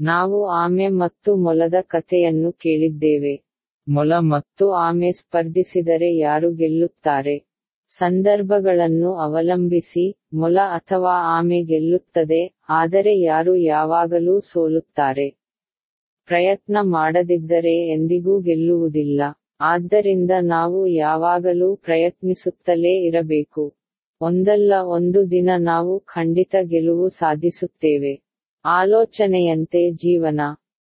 ನಾವು ಆಮೆ ಮತ್ತು ಮೊಲದ ಕಥೆಯನ್ನು ಕೇಳಿದ್ದೇವೆ. ಮೊಲ ಮತ್ತು ಆಮೆ ಸ್ಪರ್ಧಿಸಿದರೆ ಯಾರು ಗೆಲ್ಲುತ್ತಾರೆ? ಸಂದರ್ಭಗಳನ್ನು ಅವಲಂಬಿಸಿ, ಮೊಲ ಅಥವಾ ಆಮೆ ಗೆಲ್ಲುತ್ತದೆ, ಆದರೆ ಯಾರು ಯಾವಾಗಲೂ ಸೋಲುತ್ತಾರೆ? ಪ್ರಯತ್ನ ಮಾಡದಿದ್ದರೆ ಎಂದಿಗೂ ಗೆಲ್ಲುವುದಿಲ್ಲ. ಆದ್ದರಿಂದ ನಾವು ಯಾವಾಗಲೂ ಪ್ರಯತ್ನಿಸುತ್ತಲೇ ಇರಬೇಕು. ಒಂದಲ್ಲ ಒಂದು ದಿನ ನಾವು ಖಂಡಿತ ಗೆಲುವು ಸಾಧಿಸುತ್ತೇವೆ. ಆಲೋಚನೆಯಂತೆ ಜೀವನ.